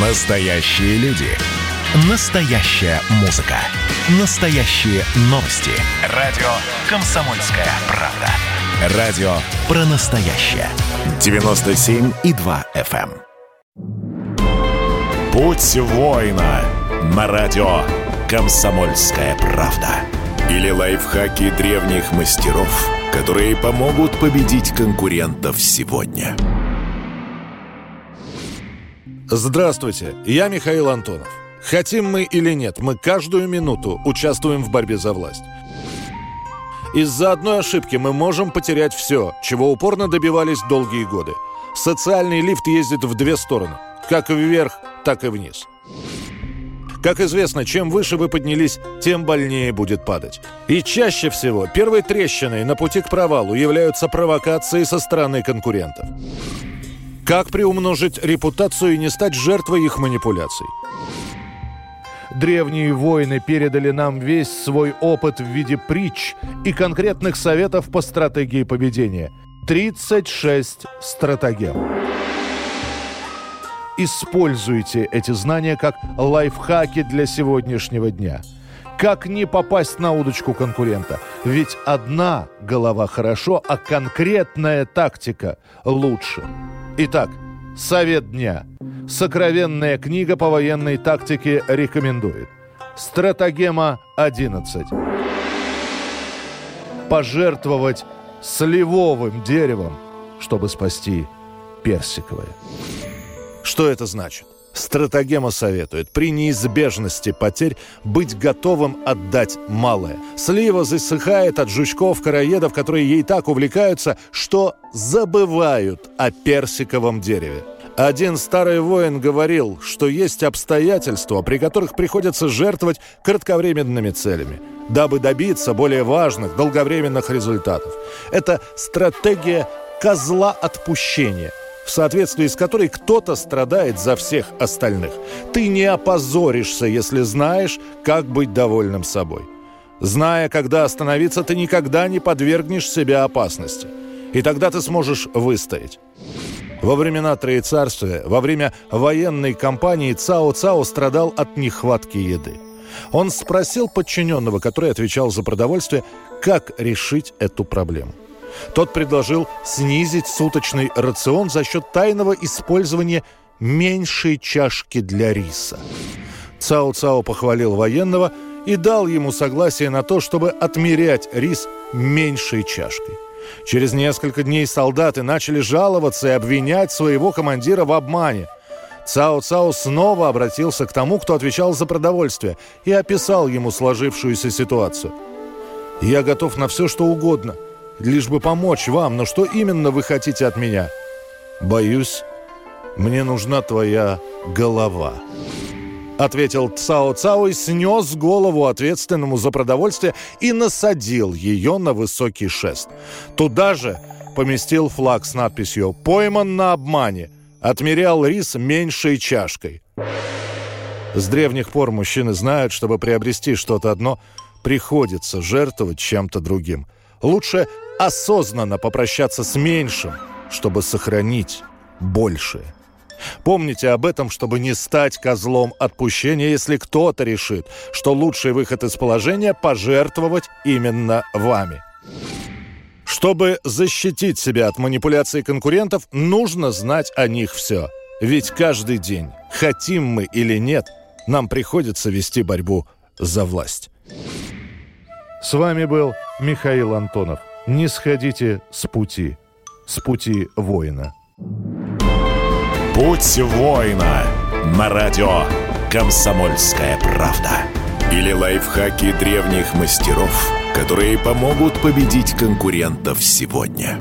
Настоящие люди. Настоящая музыка. Настоящие новости. Радио «Комсомольская правда». Радио про настоящее. 97,2 FM. эм. Путь воина на радио «Комсомольская правда». Или лайфхаки древних мастеров, которые помогут победить конкурентов сегодня. Здравствуйте, я Михаил Антонов. Хотим мы или нет, мы каждую минуту участвуем в борьбе за власть. Из-за одной ошибки мы можем потерять все, чего упорно добивались долгие годы. Социальный лифт ездит в две стороны, как вверх, так и вниз. Как известно, чем выше вы поднялись, тем больнее будет падать. И чаще всего первой трещиной на пути к провалу являются провокации со стороны конкурентов. Как приумножить репутацию и не стать жертвой их манипуляций? Древние воины передали нам весь свой опыт в виде притч и конкретных советов по стратегии поведения. 36 стратегем. Используйте эти знания как лайфхаки для сегодняшнего дня. Как не попасть на удочку конкурента? Ведь одна голова хорошо, а конкретная тактика лучше. Итак, совет дня. Сокровенная книга по военной тактике рекомендует. Стратегема 11. Пожертвовать сливовым деревом, чтобы спасти персиковое. Что это значит? Стратегема советует при неизбежности потерь быть готовым отдать малое. Слива засыхает от жучков, короедов, которые ей так увлекаются, что забывают о персиковом дереве. Один старый воин говорил, что есть обстоятельства, при которых приходится жертвовать кратковременными целями, дабы добиться более важных долговременных результатов. Это стратегия козла отпущения – в соответствии с которой кто-то страдает за всех остальных. Ты не опозоришься, если знаешь, как быть довольным собой. Зная, когда остановиться, ты никогда не подвергнешь себя опасности. И тогда ты сможешь выстоять. Во времена Троецарствия, во время военной кампании Цао Цао страдал от нехватки еды. Он спросил подчиненного, который отвечал за продовольствие, как решить эту проблему. Тот предложил снизить суточный рацион за счет тайного использования меньшей чашки для риса. Цао-Цао похвалил военного и дал ему согласие на то, чтобы отмерять рис меньшей чашкой. Через несколько дней солдаты начали жаловаться и обвинять своего командира в обмане. Цао-Цао снова обратился к тому, кто отвечал за продовольствие, и описал ему сложившуюся ситуацию. «Я готов на все, что угодно», лишь бы помочь вам, но что именно вы хотите от меня? Боюсь, мне нужна твоя голова. Ответил Цао Цао и снес голову ответственному за продовольствие и насадил ее на высокий шест. Туда же поместил флаг с надписью «Пойман на обмане», отмерял рис меньшей чашкой. С древних пор мужчины знают, чтобы приобрести что-то одно, приходится жертвовать чем-то другим. Лучше осознанно попрощаться с меньшим, чтобы сохранить большее. Помните об этом, чтобы не стать козлом отпущения, если кто-то решит, что лучший выход из положения – пожертвовать именно вами. Чтобы защитить себя от манипуляций конкурентов, нужно знать о них все. Ведь каждый день, хотим мы или нет, нам приходится вести борьбу за власть. С вами был Михаил Антонов. Не сходите с пути, с пути воина. Путь воина на радио «Комсомольская правда». Или лайфхаки древних мастеров, которые помогут победить конкурентов сегодня.